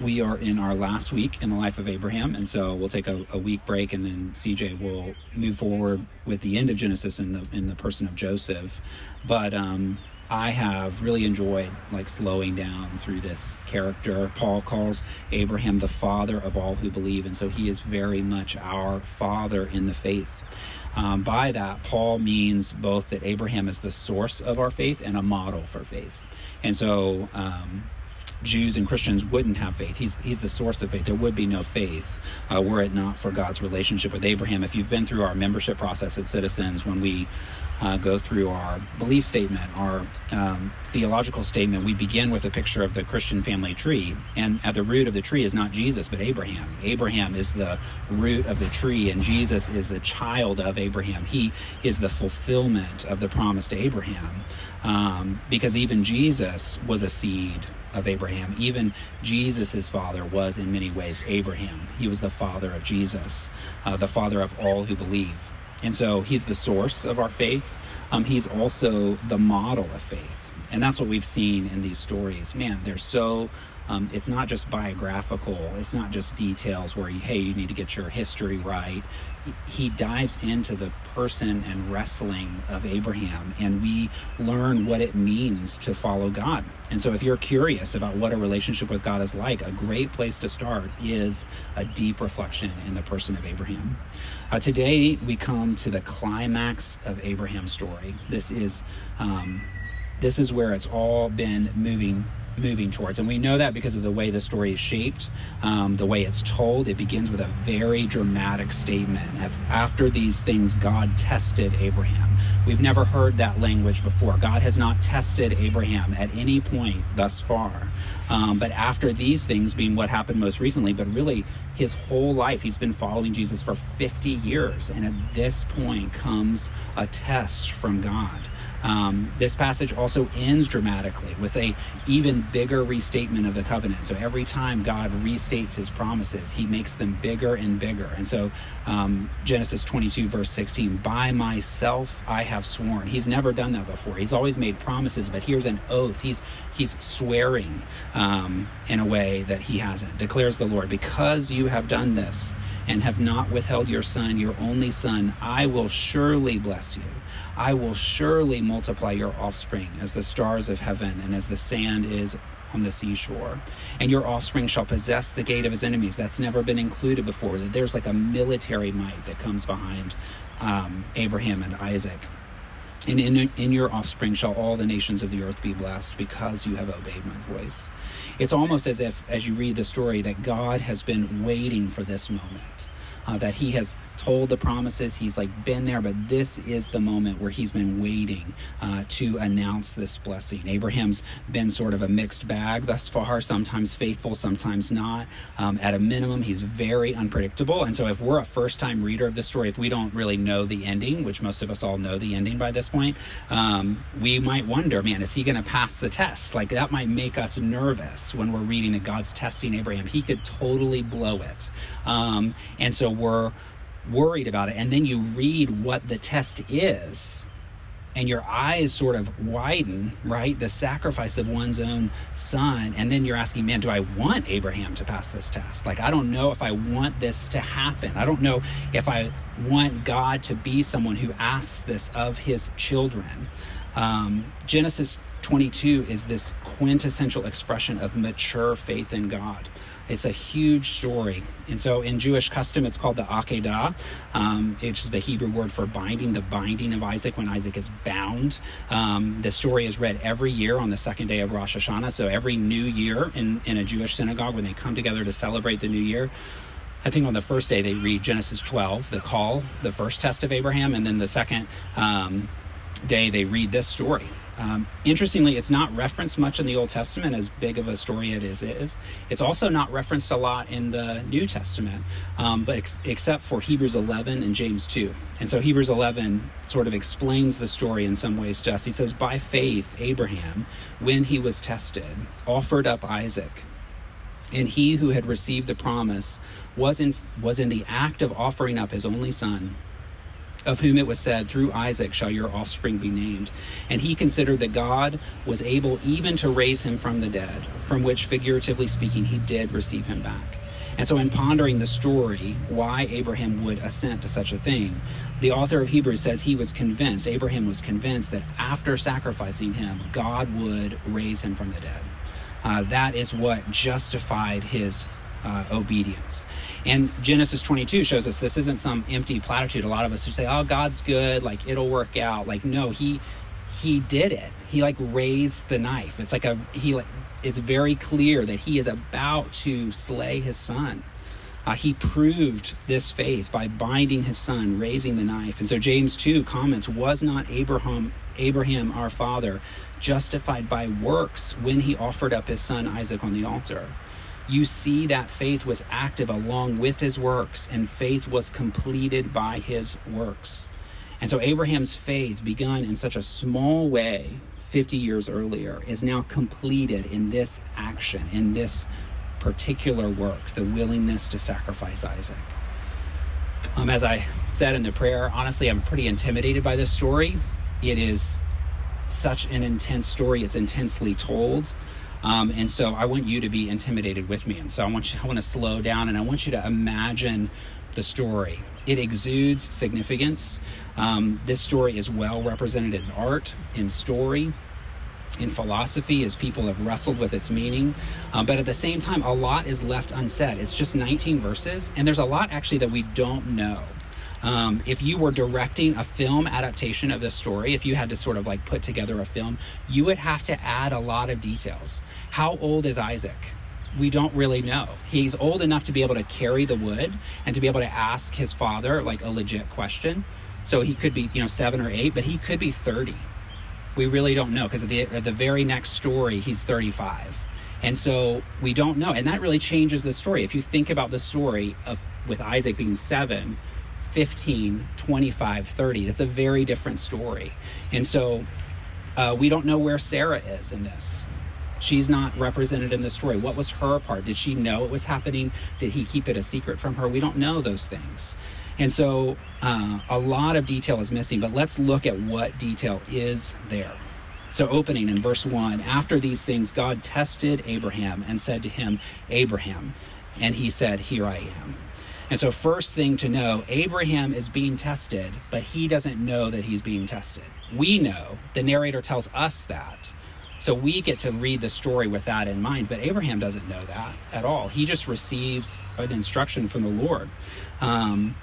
we are in our last week in the life of Abraham, and so we'll take a, a, week break, and then CJ will move forward with the end of Genesis in the in the person of Joseph. But um, I have really enjoyed like slowing down through this character. Paul calls Abraham the father of all who believe, and so he is very much our father in the faith. Um, by that, Paul means both that Abraham is the source of our faith and a model for faith. And so, um, Jews and Christians wouldn't have faith. He's, he's the source of faith. There would be no faith uh, were it not for God's relationship with Abraham. If you've been through our membership process at Citizens, when we uh, go through our belief statement, our um, theological statement, we begin with a picture of the Christian family tree. And at the root of the tree is not Jesus, but Abraham. Abraham is the root of the tree, and Jesus is a child of Abraham. He is the fulfillment of the promise to Abraham. Um, because even Jesus was a seed of Abraham. Even Jesus' father was, in many ways, Abraham. He was the father of Jesus, uh, the father of all who believe. And so he's the source of our faith. Um, he's also the model of faith. And that's what we've seen in these stories. Man, they're so um, it's not just biographical. It's not just details where, you, hey, you need to get your history right. He dives into the person and wrestling of Abraham, and we learn what it means to follow God. And so, if you're curious about what a relationship with God is like, a great place to start is a deep reflection in the person of Abraham. Uh, today, we come to the climax of Abraham's story. This is um, this is where it's all been moving moving towards. And we know that because of the way the story is shaped, um, the way it's told. It begins with a very dramatic statement. After these things, God tested Abraham. We've never heard that language before. God has not tested Abraham at any point thus far. Um, but after these things being what happened most recently, but really his whole life, he's been following Jesus for 50 years. And at this point comes a test from God. Um, this passage also ends dramatically with a even bigger restatement of the covenant. So every time God restates His promises, He makes them bigger and bigger. And so um, Genesis 22 verse 16: "By myself I have sworn." He's never done that before. He's always made promises, but here's an oath. He's he's swearing um, in a way that He hasn't. Declares the Lord, "Because you have done this." And have not withheld your son, your only son, I will surely bless you. I will surely multiply your offspring as the stars of heaven and as the sand is on the seashore. And your offspring shall possess the gate of his enemies. That's never been included before. There's like a military might that comes behind um, Abraham and Isaac. And in, in your offspring shall all the nations of the earth be blessed because you have obeyed my voice. It's almost as if, as you read the story, that God has been waiting for this moment uh, that he has told the promises. He's like been there, but this is the moment where he's been waiting uh, to announce this blessing. Abraham's been sort of a mixed bag thus far, sometimes faithful, sometimes not. Um, at a minimum, he's very unpredictable. And so, if we're a first time reader of the story, if we don't really know the ending, which most of us all know the ending by this point, um, we might wonder, man, is he going to pass the test? Like that might make us nervous when we're reading that God's testing Abraham. He could totally blow it. Um, and so were worried about it. And then you read what the test is, and your eyes sort of widen, right? The sacrifice of one's own son. And then you're asking, man, do I want Abraham to pass this test? Like, I don't know if I want this to happen. I don't know if I want God to be someone who asks this of his children. Um, Genesis 22 is this quintessential expression of mature faith in God. It's a huge story. And so in Jewish custom, it's called the Akedah, um, which is the Hebrew word for binding, the binding of Isaac when Isaac is bound. Um, the story is read every year on the second day of Rosh Hashanah. So every new year in, in a Jewish synagogue, when they come together to celebrate the new year, I think on the first day they read Genesis 12, the call, the first test of Abraham, and then the second um, day they read this story. Um, interestingly, it's not referenced much in the Old Testament, as big of a story it is. is. It's also not referenced a lot in the New Testament, um, but ex- except for Hebrews 11 and James 2. And so Hebrews 11 sort of explains the story in some ways to us. He says, By faith, Abraham, when he was tested, offered up Isaac. And he who had received the promise was in, was in the act of offering up his only son of whom it was said, Through Isaac shall your offspring be named. And he considered that God was able even to raise him from the dead, from which, figuratively speaking, he did receive him back. And so, in pondering the story, why Abraham would assent to such a thing, the author of Hebrews says he was convinced, Abraham was convinced that after sacrificing him, God would raise him from the dead. Uh, that is what justified his uh, obedience. And Genesis 22 shows us this isn't some empty platitude. A lot of us who say, "Oh, God's good, like it'll work out." Like, no, he he did it. He like raised the knife. It's like a he like it's very clear that he is about to slay his son. Uh, he proved this faith by binding his son, raising the knife. And so James 2 comments, Was not Abraham, Abraham our father justified by works when he offered up his son Isaac on the altar? You see that faith was active along with his works, and faith was completed by his works. And so Abraham's faith, begun in such a small way 50 years earlier, is now completed in this action, in this particular work, the willingness to sacrifice Isaac. Um, as I said in the prayer, honestly, I'm pretty intimidated by this story. It is such an intense story, it's intensely told. Um, and so I want you to be intimidated with me. And so I want you, I want to slow down and I want you to imagine the story. It exudes significance. Um, this story is well represented in art, in story, in philosophy as people have wrestled with its meaning. Um, but at the same time, a lot is left unsaid. It's just 19 verses, and there's a lot actually that we don't know. Um, if you were directing a film adaptation of this story, if you had to sort of like put together a film, you would have to add a lot of details. How old is Isaac? We don't really know. He's old enough to be able to carry the wood and to be able to ask his father like a legit question. So he could be, you know, seven or eight, but he could be 30. We really don't know because at the, at the very next story, he's 35. And so we don't know. And that really changes the story. If you think about the story of with Isaac being seven, 15, 25, 30. That's a very different story. And so uh, we don't know where Sarah is in this. She's not represented in the story. What was her part? Did she know it was happening? Did he keep it a secret from her? We don't know those things. And so uh, a lot of detail is missing, but let's look at what detail is there. So, opening in verse 1 After these things, God tested Abraham and said to him, Abraham. And he said, Here I am. And so, first thing to know, Abraham is being tested, but he doesn't know that he's being tested. We know, the narrator tells us that. So we get to read the story with that in mind, but Abraham doesn't know that at all. He just receives an instruction from the Lord. Um,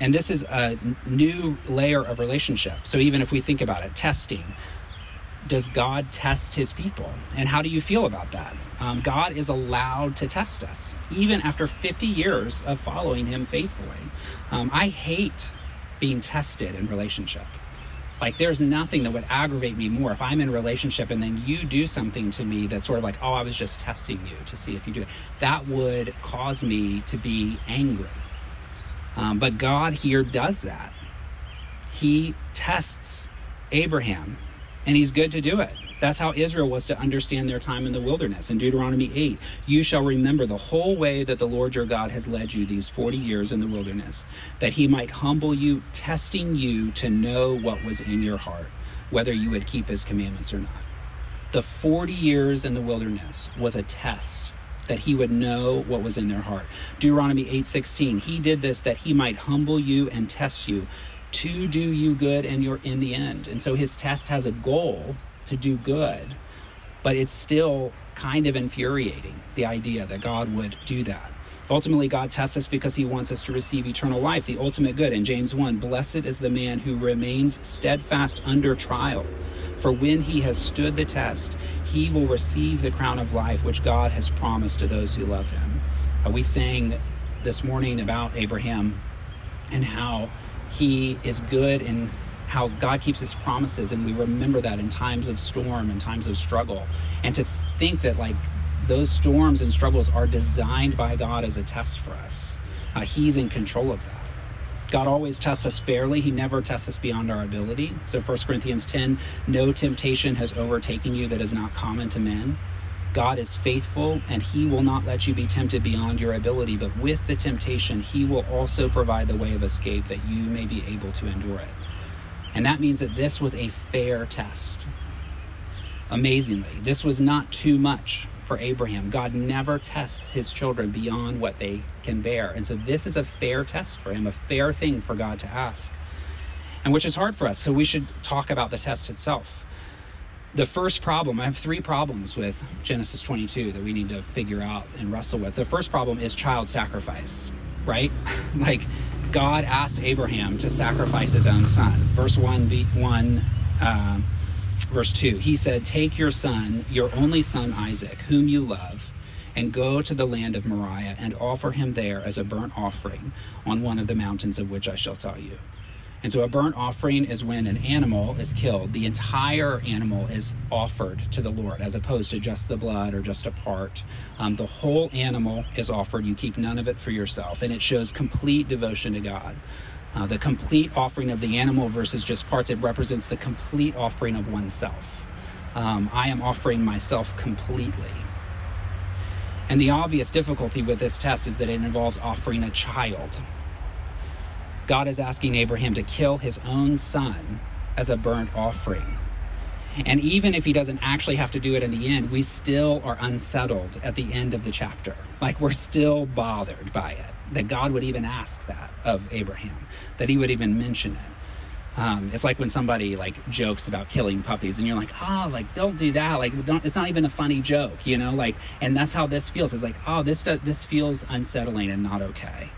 and this is a new layer of relationship. So even if we think about it, testing, does God test his people? And how do you feel about that? Um, God is allowed to test us, even after 50 years of following him faithfully. Um, I hate being tested in relationship. Like, there's nothing that would aggravate me more if I'm in a relationship and then you do something to me that's sort of like, oh, I was just testing you to see if you do it. That would cause me to be angry. Um, but God here does that. He tests Abraham and he's good to do it. That's how Israel was to understand their time in the wilderness. In Deuteronomy 8, you shall remember the whole way that the Lord your God has led you these 40 years in the wilderness, that he might humble you, testing you to know what was in your heart, whether you would keep his commandments or not. The 40 years in the wilderness was a test that he would know what was in their heart. Deuteronomy 8:16, he did this that he might humble you and test you to do you good and you're in the end. And so his test has a goal to do good, but it's still kind of infuriating the idea that God would do that. Ultimately, God tests us because he wants us to receive eternal life, the ultimate good. In James 1, blessed is the man who remains steadfast under trial. For when he has stood the test, he will receive the crown of life which God has promised to those who love him. Uh, we sang this morning about Abraham and how he is good and how God keeps his promises and we remember that in times of storm and times of struggle and to think that like those storms and struggles are designed by God as a test for us uh, he's in control of that God always tests us fairly. He never tests us beyond our ability. So 1 Corinthians 10, no temptation has overtaken you that is not common to men. God is faithful and he will not let you be tempted beyond your ability, but with the temptation, he will also provide the way of escape that you may be able to endure it. And that means that this was a fair test. Amazingly, this was not too much for Abraham. God never tests his children beyond what they can bear. And so this is a fair test for him, a fair thing for God to ask. And which is hard for us. So we should talk about the test itself the first problem, I have three problems with Genesis 22 that we need to figure out and wrestle with. The first problem is child sacrifice, right? like God asked Abraham to sacrifice his own son. Verse 1, 1 uh, verse 2, he said, Take your son, your only son Isaac, whom you love, and go to the land of Moriah and offer him there as a burnt offering on one of the mountains of which I shall tell you. And so a burnt offering is when an animal is killed. The entire animal is offered to the Lord as opposed to just the blood or just a part. Um, the whole animal is offered. You keep none of it for yourself. And it shows complete devotion to God. Uh, the complete offering of the animal versus just parts, it represents the complete offering of oneself. Um, I am offering myself completely. And the obvious difficulty with this test is that it involves offering a child. God is asking Abraham to kill his own son as a burnt offering. And even if he doesn't actually have to do it in the end, we still are unsettled at the end of the chapter. Like we're still bothered by it. That God would even ask that of Abraham, that he would even mention it. Um, it's like when somebody like jokes about killing puppies, and you're like, oh, like don't do that. Like. It's not even a funny joke, you know. Like, and that's how this feels. It's like, oh, this this feels unsettling and not okay.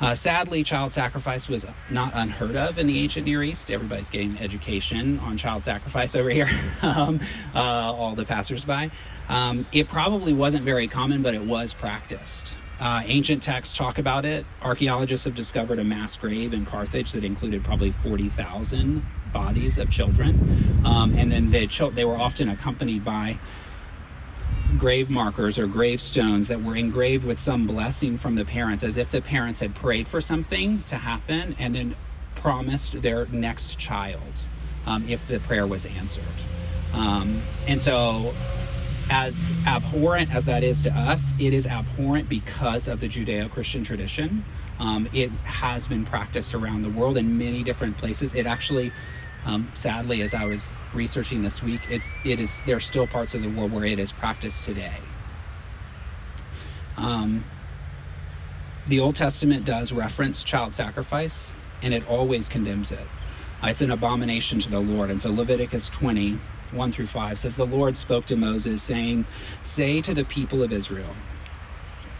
Uh, sadly, child sacrifice was not unheard of in the ancient Near East. Everybody's getting education on child sacrifice over here, um, uh, all the passersby. Um, it probably wasn't very common, but it was practiced. Uh, ancient texts talk about it. Archaeologists have discovered a mass grave in Carthage that included probably 40,000 bodies of children. Um, and then they, they were often accompanied by grave markers or gravestones that were engraved with some blessing from the parents, as if the parents had prayed for something to happen and then promised their next child um, if the prayer was answered. Um, and so, as abhorrent as that is to us, it is abhorrent because of the Judeo Christian tradition. Um, it has been practiced around the world in many different places. It actually um, sadly, as I was researching this week, it's it is there are still parts of the world where it is practiced today. Um, the Old Testament does reference child sacrifice, and it always condemns it. Uh, it's an abomination to the Lord, and so Leviticus 20, 1 through 5 says, The Lord spoke to Moses, saying, Say to the people of Israel,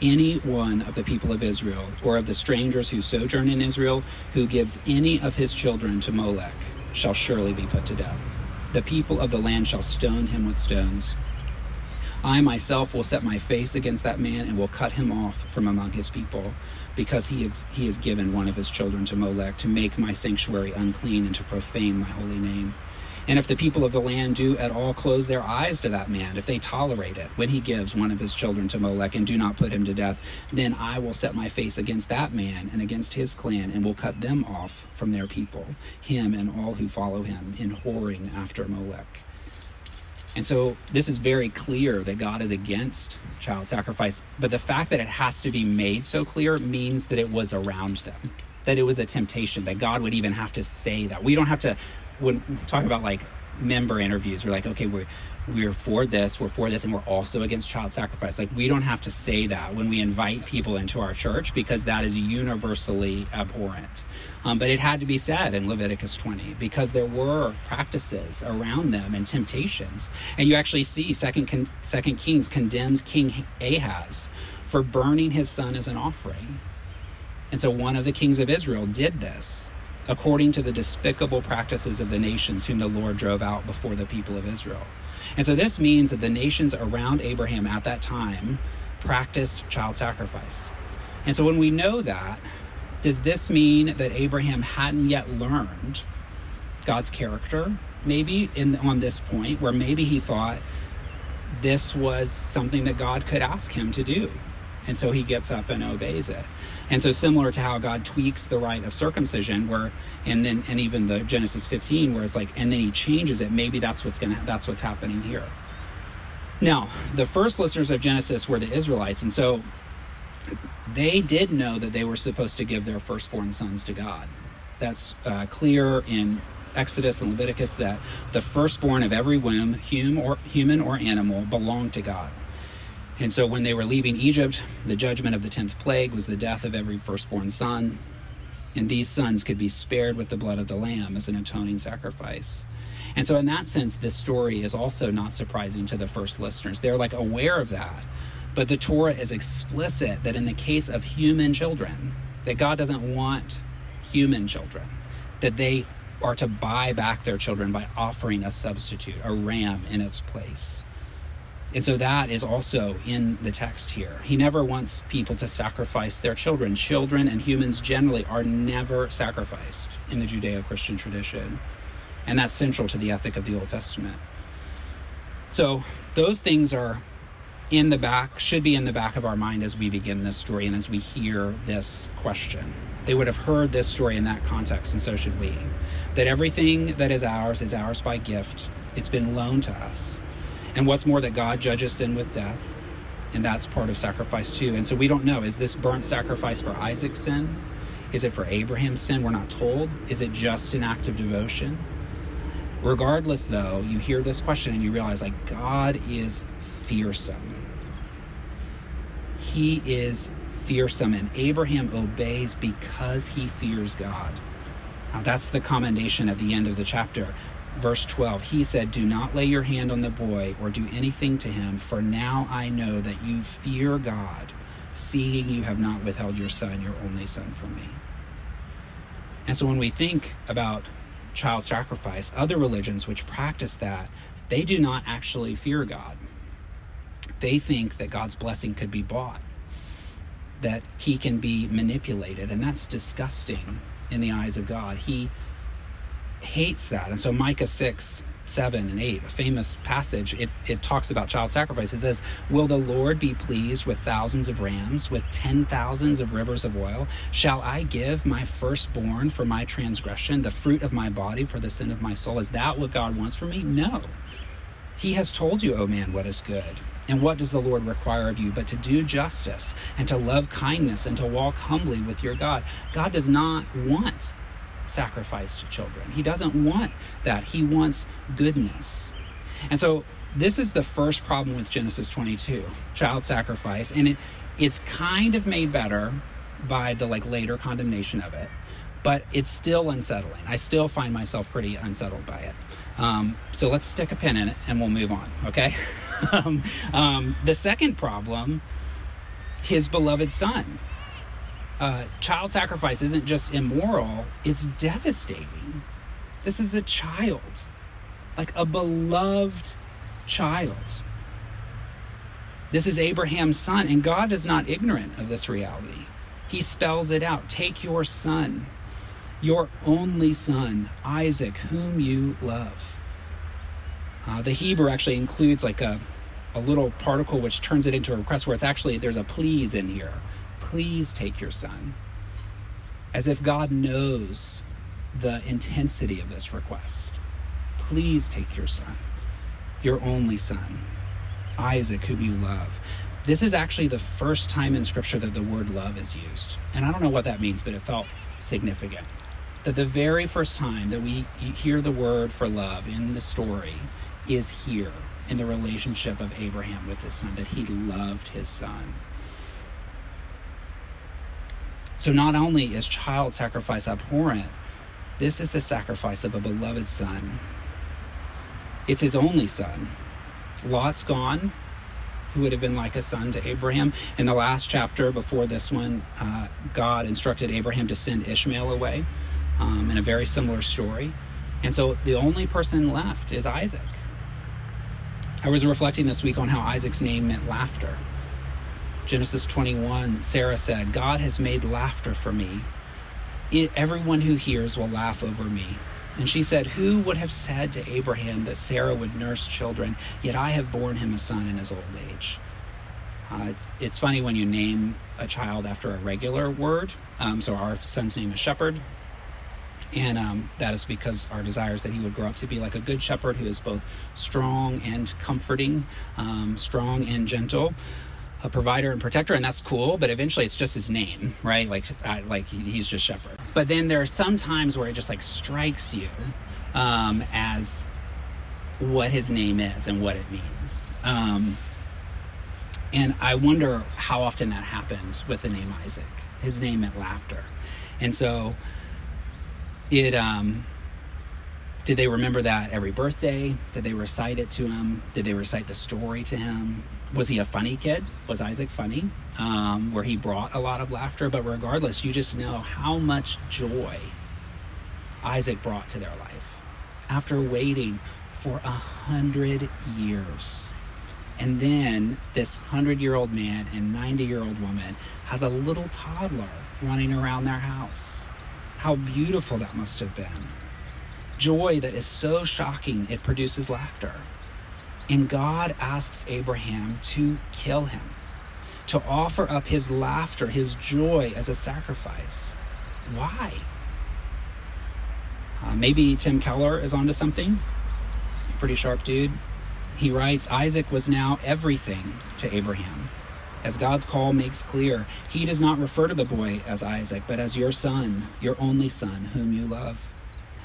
any one of the people of Israel, or of the strangers who sojourn in Israel, who gives any of his children to Molech, shall surely be put to death. The people of the land shall stone him with stones. I myself will set my face against that man and will cut him off from among his people, because he has, he has given one of his children to Molech to make my sanctuary unclean and to profane my holy name. And if the people of the land do at all close their eyes to that man, if they tolerate it when he gives one of his children to Molech and do not put him to death, then I will set my face against that man and against his clan and will cut them off from their people, him and all who follow him, in whoring after Molech. And so this is very clear that God is against child sacrifice. But the fact that it has to be made so clear means that it was around them, that it was a temptation, that God would even have to say that. We don't have to when talk about like member interviews, we're like, okay, we're we're for this, we're for this, and we're also against child sacrifice. Like we don't have to say that when we invite people into our church because that is universally abhorrent. Um, but it had to be said in Leviticus 20 because there were practices around them and temptations. And you actually see Second Second Kings condemns King Ahaz for burning his son as an offering. And so one of the kings of Israel did this according to the despicable practices of the nations whom the Lord drove out before the people of Israel. And so this means that the nations around Abraham at that time practiced child sacrifice. And so when we know that, does this mean that Abraham hadn't yet learned God's character, maybe in on this point, where maybe he thought this was something that God could ask him to do? And so he gets up and obeys it. And so similar to how God tweaks the rite of circumcision, where and then and even the Genesis 15, where it's like, and then he changes it. Maybe that's what's gonna that's what's happening here. Now, the first listeners of Genesis were the Israelites, and so they did know that they were supposed to give their firstborn sons to God. That's uh, clear in Exodus and Leviticus that the firstborn of every womb, human or, human or animal, belonged to God. And so when they were leaving Egypt, the judgment of the tenth plague was the death of every firstborn son. And these sons could be spared with the blood of the Lamb as an atoning sacrifice. And so, in that sense, this story is also not surprising to the first listeners. They're like aware of that. But the Torah is explicit that in the case of human children, that God doesn't want human children, that they are to buy back their children by offering a substitute, a ram in its place. And so that is also in the text here. He never wants people to sacrifice their children. Children and humans generally are never sacrificed in the Judeo Christian tradition. And that's central to the ethic of the Old Testament. So those things are in the back, should be in the back of our mind as we begin this story and as we hear this question. They would have heard this story in that context, and so should we. That everything that is ours is ours by gift, it's been loaned to us. And what's more, that God judges sin with death, and that's part of sacrifice too. And so we don't know is this burnt sacrifice for Isaac's sin? Is it for Abraham's sin? We're not told. Is it just an act of devotion? Regardless, though, you hear this question and you realize like God is fearsome. He is fearsome, and Abraham obeys because he fears God. Now, that's the commendation at the end of the chapter. Verse 12, he said, Do not lay your hand on the boy or do anything to him, for now I know that you fear God, seeing you have not withheld your son, your only son, from me. And so when we think about child sacrifice, other religions which practice that, they do not actually fear God. They think that God's blessing could be bought, that he can be manipulated, and that's disgusting in the eyes of God. He hates that. And so Micah 6 7 and 8, a famous passage, it, it talks about child sacrifice. It says, Will the Lord be pleased with thousands of rams, with ten thousands of rivers of oil? Shall I give my firstborn for my transgression, the fruit of my body for the sin of my soul? Is that what God wants for me? No. He has told you, O oh man, what is good. And what does the Lord require of you but to do justice and to love kindness and to walk humbly with your God? God does not want sacrifice to children. He doesn't want that. He wants goodness. And so this is the first problem with Genesis 22, child sacrifice, and it it's kind of made better by the like later condemnation of it, but it's still unsettling. I still find myself pretty unsettled by it. Um, so let's stick a pin in it and we'll move on, okay? um, um, the second problem, his beloved son uh, child sacrifice isn't just immoral, it's devastating. This is a child, like a beloved child. This is Abraham's son, and God is not ignorant of this reality. He spells it out Take your son, your only son, Isaac, whom you love. Uh, the Hebrew actually includes like a, a little particle which turns it into a request where it's actually, there's a please in here please take your son. As if God knows the intensity of this request. Please take your son, your only son, Isaac, whom you love. This is actually the first time in Scripture that the word love is used. And I don't know what that means, but it felt significant. That the very first time that we hear the word for love in the story is here in the relationship of Abraham with his son, that he loved his son. So not only is child sacrifice abhorrent, this is the sacrifice of a beloved son. It's his only son. Lot's gone, who would have been like a son to Abraham. In the last chapter before this one, uh, God instructed Abraham to send Ishmael away um, in a very similar story. And so the only person left is Isaac. I was reflecting this week on how Isaac's name meant laughter. Genesis 21, Sarah said, God has made laughter for me. It, everyone who hears will laugh over me. And she said, Who would have said to Abraham that Sarah would nurse children, yet I have borne him a son in his old age? Uh, it's, it's funny when you name a child after a regular word. Um, so our son's name is Shepherd. And um, that is because our desire is that he would grow up to be like a good shepherd who is both strong and comforting, um, strong and gentle, a provider and protector, and that's cool. But eventually, it's just his name, right? Like, I, like he's just shepherd. But then there are some times where it just like strikes you um, as what his name is and what it means. Um, and I wonder how often that happened with the name Isaac. His name meant laughter. And so it um did they remember that every birthday? Did they recite it to him? Did they recite the story to him? Was he a funny kid? Was Isaac funny? Um, where he brought a lot of laughter, but regardless, you just know how much joy Isaac brought to their life after waiting for a hundred years. And then this hundred year old man and 90 year old woman has a little toddler running around their house. How beautiful that must have been. Joy that is so shocking it produces laughter. And God asks Abraham to kill him, to offer up his laughter, his joy as a sacrifice. Why? Uh, maybe Tim Keller is onto something. Pretty sharp dude. He writes Isaac was now everything to Abraham. As God's call makes clear, he does not refer to the boy as Isaac, but as your son, your only son, whom you love.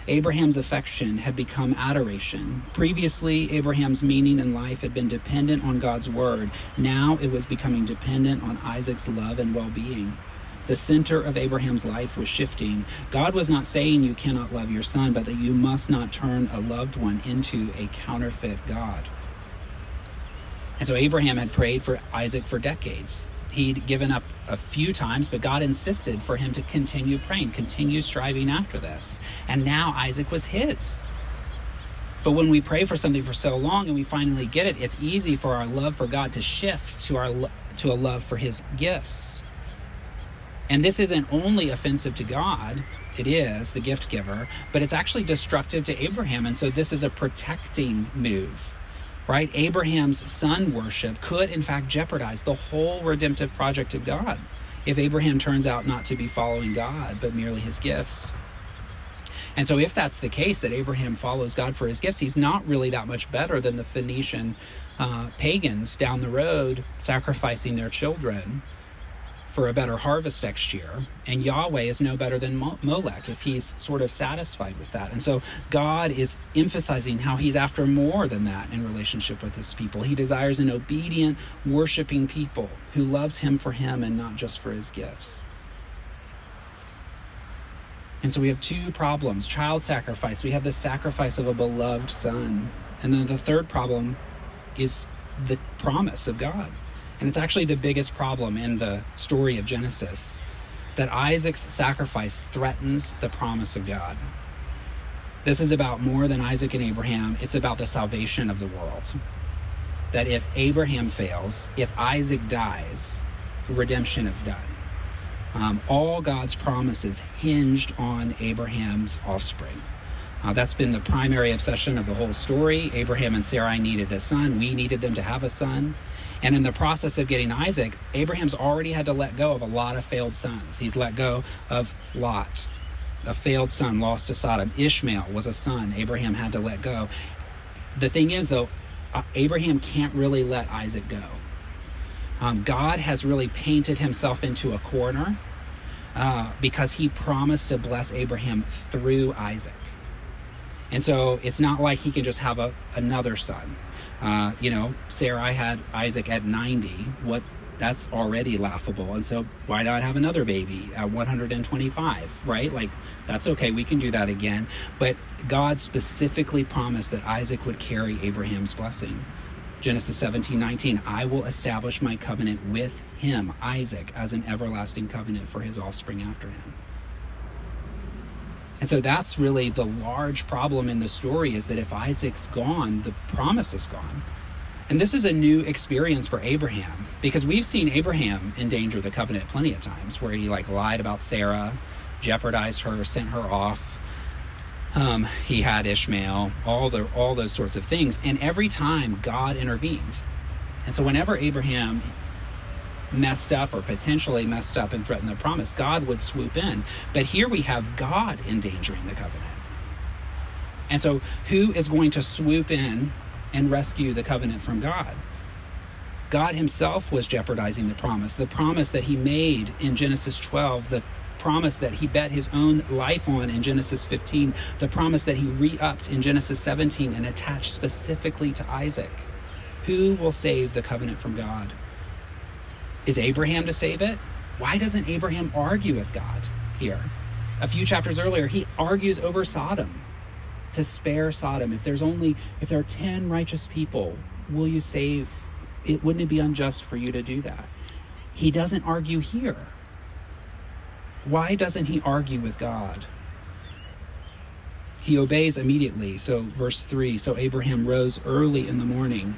Abraham's affection had become adoration. Previously, Abraham's meaning in life had been dependent on God's word. Now it was becoming dependent on Isaac's love and well being. The center of Abraham's life was shifting. God was not saying you cannot love your son, but that you must not turn a loved one into a counterfeit God. And so Abraham had prayed for Isaac for decades. He'd given up a few times, but God insisted for him to continue praying, continue striving after this. And now Isaac was his. But when we pray for something for so long and we finally get it, it's easy for our love for God to shift to our to a love for his gifts. And this isn't only offensive to God, it is the gift giver, but it's actually destructive to Abraham. And so this is a protecting move right? Abraham's son worship could, in fact, jeopardize the whole redemptive project of God if Abraham turns out not to be following God, but merely his gifts. And so, if that's the case, that Abraham follows God for his gifts, he's not really that much better than the Phoenician uh, pagans down the road sacrificing their children for a better harvest next year. And Yahweh is no better than Molech if he's sort of satisfied with that. And so God is emphasizing how he's after more than that in relationship with his people. He desires an obedient, worshiping people who loves him for him and not just for his gifts. And so we have two problems child sacrifice. We have the sacrifice of a beloved son. And then the third problem is the promise of God. And it's actually the biggest problem in the story of Genesis that Isaac's sacrifice threatens the promise of God. This is about more than Isaac and Abraham, it's about the salvation of the world. That if Abraham fails, if Isaac dies, redemption is done. Um, all God's promises hinged on Abraham's offspring. Uh, that's been the primary obsession of the whole story. Abraham and Sarai needed a son. We needed them to have a son. And in the process of getting Isaac, Abraham's already had to let go of a lot of failed sons. He's let go of Lot, a failed son lost to Sodom. Ishmael was a son Abraham had to let go. The thing is, though, uh, Abraham can't really let Isaac go. Um, God has really painted himself into a corner uh, because he promised to bless Abraham through Isaac. And so it's not like he can just have a, another son. Uh, you know, Sarah I had Isaac at 90. What that's already laughable. And so why not have another baby at 125, right? Like that's okay. We can do that again. But God specifically promised that Isaac would carry Abraham's blessing. Genesis 17, 19, I will establish my covenant with him, Isaac, as an everlasting covenant for his offspring after him. And so that's really the large problem in the story is that if Isaac's gone, the promise is gone. And this is a new experience for Abraham because we've seen Abraham endanger the covenant plenty of times where he like lied about Sarah, jeopardized her, sent her off. Um, he had Ishmael, all the all those sorts of things, and every time God intervened. And so whenever Abraham messed up or potentially messed up and threatened the promise, God would swoop in. But here we have God endangering the covenant. And so, who is going to swoop in and rescue the covenant from God? God Himself was jeopardizing the promise, the promise that He made in Genesis 12, the promise that He bet His own life on in Genesis 15, the promise that He re upped in Genesis 17 and attached specifically to Isaac. Who will save the covenant from God? Is Abraham to save it? Why doesn't Abraham argue with God here? A few chapters earlier, he argues over Sodom to spare Sodom. If there's only if there are 10 righteous people, will you save it wouldn't it be unjust for you to do that? He doesn't argue here. Why doesn't he argue with God? He obeys immediately. So verse 3, so Abraham rose early in the morning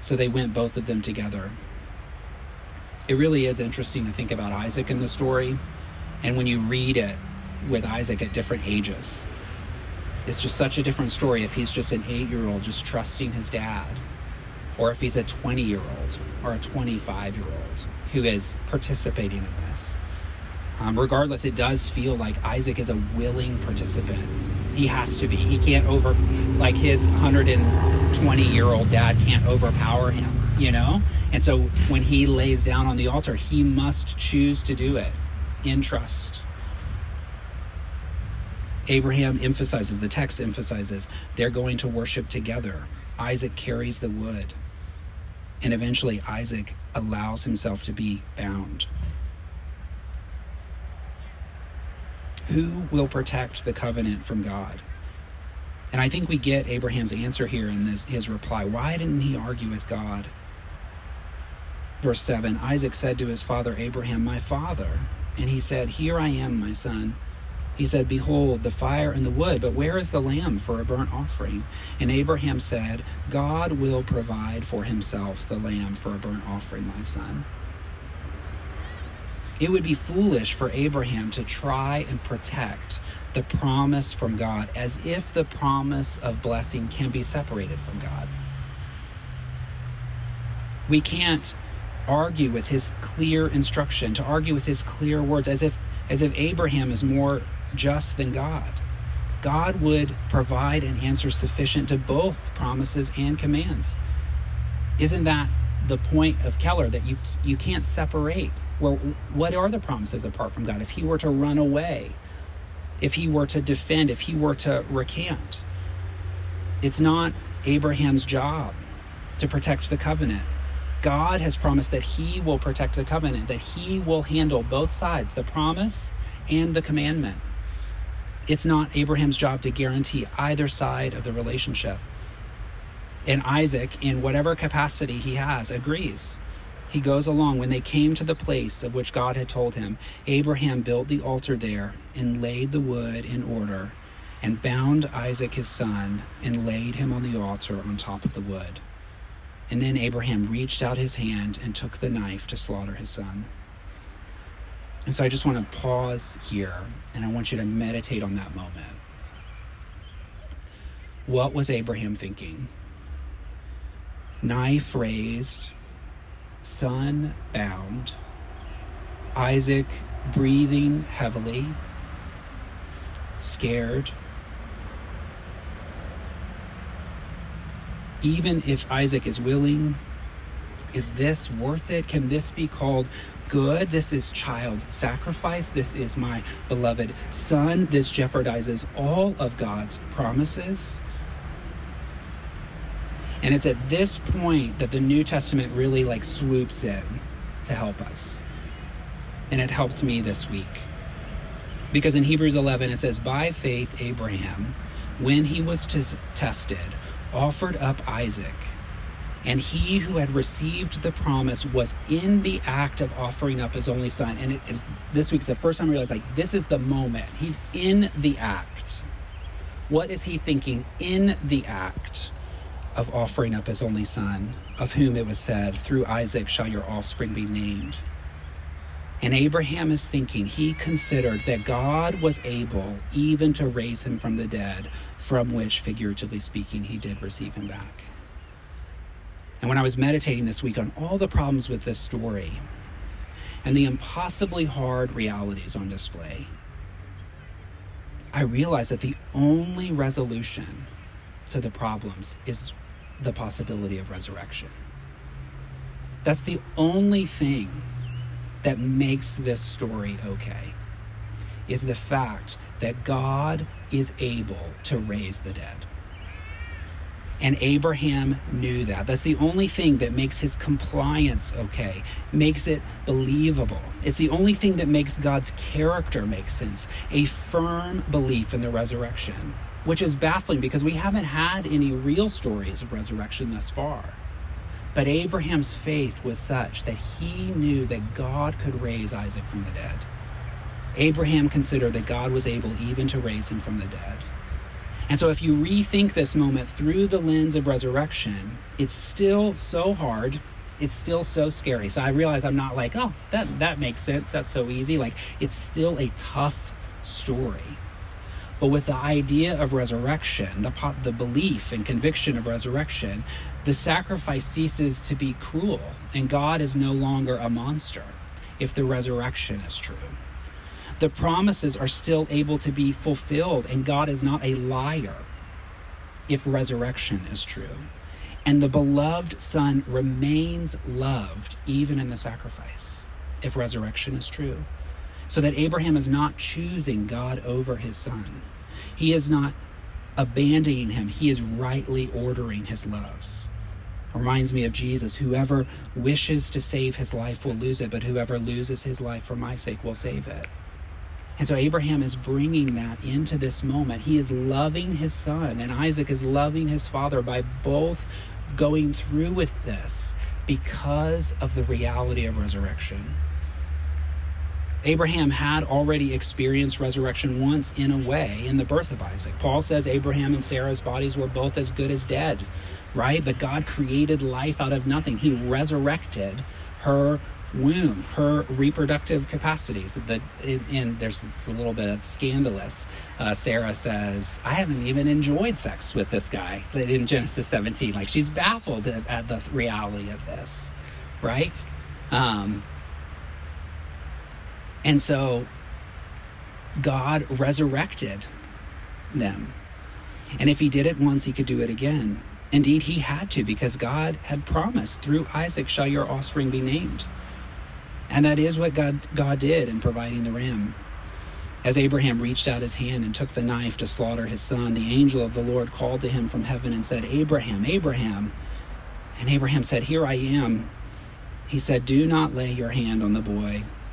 So they went both of them together. It really is interesting to think about Isaac in the story. And when you read it with Isaac at different ages, it's just such a different story if he's just an eight year old just trusting his dad, or if he's a 20 year old or a 25 year old who is participating in this. Um, regardless, it does feel like Isaac is a willing participant. He has to be. He can't over, like his 120 year old dad can't overpower him, you know? And so when he lays down on the altar, he must choose to do it in trust. Abraham emphasizes, the text emphasizes, they're going to worship together. Isaac carries the wood. And eventually, Isaac allows himself to be bound. Who will protect the covenant from God? And I think we get Abraham's answer here in this, his reply. Why didn't he argue with God? Verse 7 Isaac said to his father Abraham, My father. And he said, Here I am, my son. He said, Behold, the fire and the wood, but where is the lamb for a burnt offering? And Abraham said, God will provide for himself the lamb for a burnt offering, my son. It would be foolish for Abraham to try and protect the promise from God as if the promise of blessing can be separated from God. We can't argue with his clear instruction, to argue with his clear words as if as if Abraham is more just than God. God would provide an answer sufficient to both promises and commands. Isn't that the point of Keller that you you can't separate well, what are the promises apart from God? If he were to run away, if he were to defend, if he were to recant, it's not Abraham's job to protect the covenant. God has promised that he will protect the covenant, that he will handle both sides, the promise and the commandment. It's not Abraham's job to guarantee either side of the relationship. And Isaac, in whatever capacity he has, agrees he goes along. When they came to the place of which God had told him, Abraham built the altar there and laid the wood in order and bound Isaac his son and laid him on the altar on top of the wood. And then Abraham reached out his hand and took the knife to slaughter his son. And so I just want to pause here and I want you to meditate on that moment. What was Abraham thinking? Knife raised, son bound, Isaac breathing heavily, scared. Even if Isaac is willing, is this worth it? Can this be called good? This is child sacrifice. This is my beloved son. This jeopardizes all of God's promises. And it's at this point that the New Testament really like swoops in to help us. And it helped me this week. Because in Hebrews 11 it says, By faith, Abraham, when he was t- tested, offered up Isaac. And he who had received the promise was in the act of offering up his only son. And it, it, this week's the first time I realized, like, this is the moment. He's in the act. What is he thinking in the act of offering up his only son, of whom it was said, Through Isaac shall your offspring be named? And Abraham is thinking, he considered that God was able even to raise him from the dead, from which, figuratively speaking, he did receive him back. And when I was meditating this week on all the problems with this story and the impossibly hard realities on display, I realized that the only resolution to the problems is the possibility of resurrection. That's the only thing that makes this story okay is the fact that God is able to raise the dead. And Abraham knew that. That's the only thing that makes his compliance okay, makes it believable. It's the only thing that makes God's character make sense a firm belief in the resurrection, which is baffling because we haven't had any real stories of resurrection thus far. But Abraham's faith was such that he knew that God could raise Isaac from the dead. Abraham considered that God was able even to raise him from the dead. And so, if you rethink this moment through the lens of resurrection, it's still so hard. It's still so scary. So I realize I'm not like, oh, that that makes sense. That's so easy. Like it's still a tough story. But with the idea of resurrection, the the belief and conviction of resurrection, the sacrifice ceases to be cruel, and God is no longer a monster if the resurrection is true the promises are still able to be fulfilled, and God is not a liar if resurrection is true. And the beloved Son remains loved even in the sacrifice if resurrection is true. So that Abraham is not choosing God over his son, he is not abandoning him, he is rightly ordering his loves. Reminds me of Jesus. Whoever wishes to save his life will lose it, but whoever loses his life for my sake will save it. And so Abraham is bringing that into this moment. He is loving his son, and Isaac is loving his father by both going through with this because of the reality of resurrection. Abraham had already experienced resurrection once in a way in the birth of Isaac. Paul says Abraham and Sarah's bodies were both as good as dead, right? But God created life out of nothing. He resurrected her womb, her reproductive capacities. That and there's a little bit of scandalous. Uh, Sarah says, "I haven't even enjoyed sex with this guy." In Genesis 17, like she's baffled at, at the reality of this, right? Um, and so God resurrected them. And if he did it once, he could do it again. Indeed, he had to because God had promised, through Isaac shall your offspring be named. And that is what God, God did in providing the ram. As Abraham reached out his hand and took the knife to slaughter his son, the angel of the Lord called to him from heaven and said, Abraham, Abraham. And Abraham said, Here I am. He said, Do not lay your hand on the boy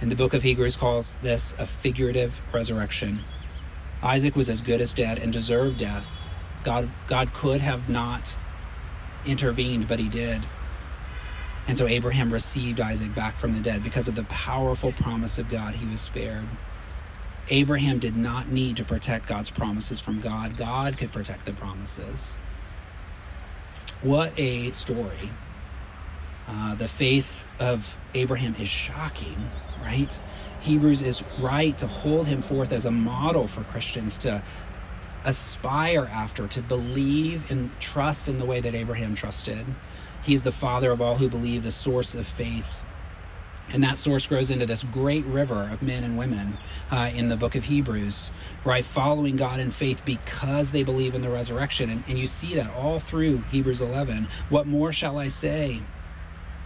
And the book of Hebrews calls this a figurative resurrection. Isaac was as good as dead and deserved death. God, God could have not intervened, but he did. And so Abraham received Isaac back from the dead because of the powerful promise of God, he was spared. Abraham did not need to protect God's promises from God, God could protect the promises. What a story. Uh, the faith of Abraham is shocking, right? Hebrews is right to hold him forth as a model for Christians to aspire after, to believe and trust in the way that Abraham trusted. He is the father of all who believe, the source of faith. And that source grows into this great river of men and women uh, in the book of Hebrews, right? Following God in faith because they believe in the resurrection. And, and you see that all through Hebrews 11. What more shall I say?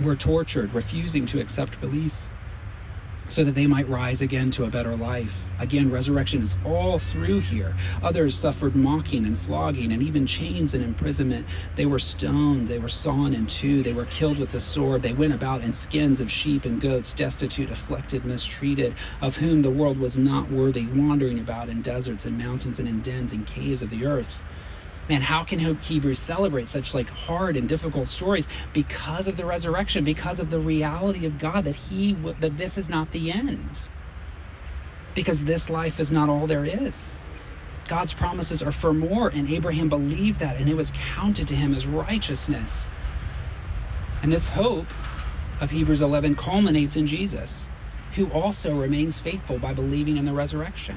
were tortured, refusing to accept release so that they might rise again to a better life. Again, resurrection is all through here. Others suffered mocking and flogging and even chains and imprisonment. They were stoned, they were sawn in two, they were killed with the sword. They went about in skins of sheep and goats, destitute, afflicted, mistreated, of whom the world was not worthy, wandering about in deserts and mountains and in dens and caves of the earth man how can hebrews celebrate such like hard and difficult stories because of the resurrection because of the reality of god that he that this is not the end? Because this life is not all there is. God's promises are for more and abraham believed that and it was counted to him as righteousness. And this hope of hebrews 11 culminates in jesus who also remains faithful by believing in the resurrection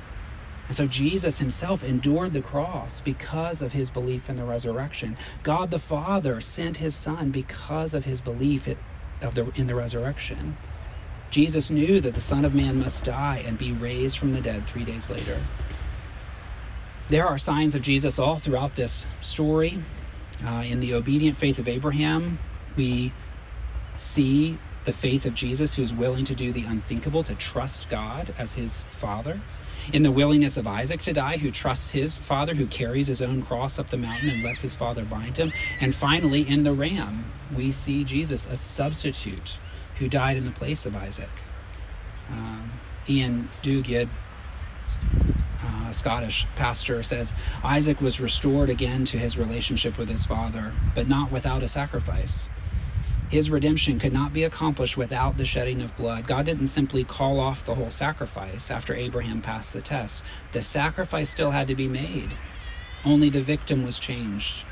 And so Jesus himself endured the cross because of his belief in the resurrection. God the Father sent his Son because of his belief in the resurrection. Jesus knew that the Son of Man must die and be raised from the dead three days later. There are signs of Jesus all throughout this story. Uh, in the obedient faith of Abraham, we see the faith of Jesus who is willing to do the unthinkable, to trust God as his Father in the willingness of Isaac to die, who trusts his father, who carries his own cross up the mountain and lets his father bind him. And finally, in the ram, we see Jesus, a substitute who died in the place of Isaac. Um, Iain Duguid, uh, Scottish pastor, says Isaac was restored again to his relationship with his father, but not without a sacrifice. His redemption could not be accomplished without the shedding of blood. God didn't simply call off the whole sacrifice after Abraham passed the test. The sacrifice still had to be made, only the victim was changed.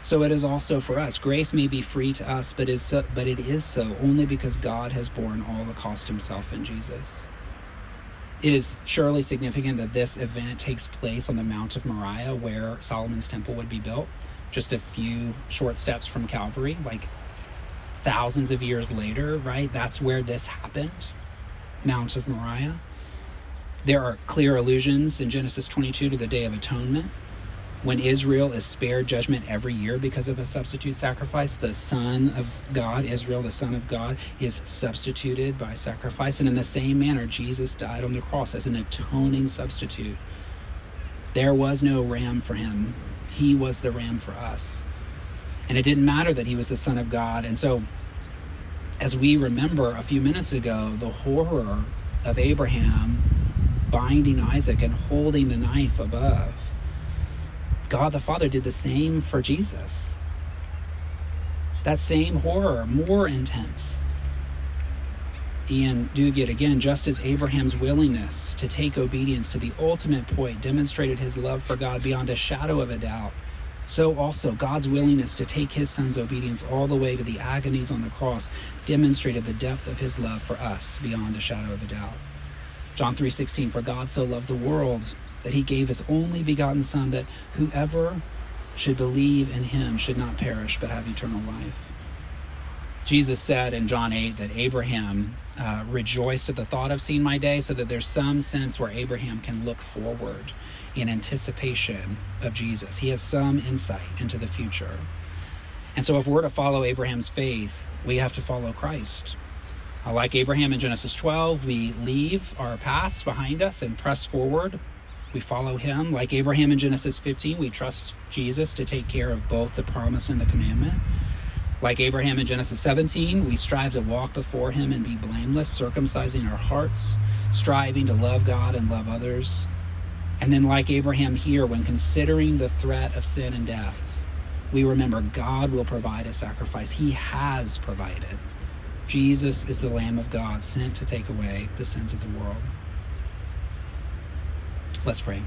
So it is also for us. Grace may be free to us, but is so, but it is so only because God has borne all the cost himself in Jesus. It is surely significant that this event takes place on the Mount of Moriah where Solomon's temple would be built, just a few short steps from Calvary. Like thousands of years later, right? That's where this happened, Mount of Moriah. There are clear allusions in Genesis 22 to the Day of Atonement. When Israel is spared judgment every year because of a substitute sacrifice, the Son of God, Israel, the Son of God, is substituted by sacrifice. And in the same manner, Jesus died on the cross as an atoning substitute. There was no ram for him, he was the ram for us. And it didn't matter that he was the Son of God. And so, as we remember a few minutes ago, the horror of Abraham binding Isaac and holding the knife above, God the Father did the same for Jesus. That same horror, more intense. Iain Duguid again, just as Abraham's willingness to take obedience to the ultimate point demonstrated his love for God beyond a shadow of a doubt so also God's willingness to take his son's obedience all the way to the agonies on the cross demonstrated the depth of his love for us beyond a shadow of a doubt. John 3:16 For God so loved the world that he gave his only begotten son that whoever should believe in him should not perish but have eternal life. Jesus said in John 8 that Abraham uh, rejoiced at the thought of seeing my day, so that there's some sense where Abraham can look forward in anticipation of Jesus. He has some insight into the future. And so, if we're to follow Abraham's faith, we have to follow Christ. Uh, like Abraham in Genesis 12, we leave our past behind us and press forward. We follow him. Like Abraham in Genesis 15, we trust Jesus to take care of both the promise and the commandment. Like Abraham in Genesis 17, we strive to walk before him and be blameless, circumcising our hearts, striving to love God and love others. And then, like Abraham here, when considering the threat of sin and death, we remember God will provide a sacrifice. He has provided. Jesus is the Lamb of God sent to take away the sins of the world. Let's pray.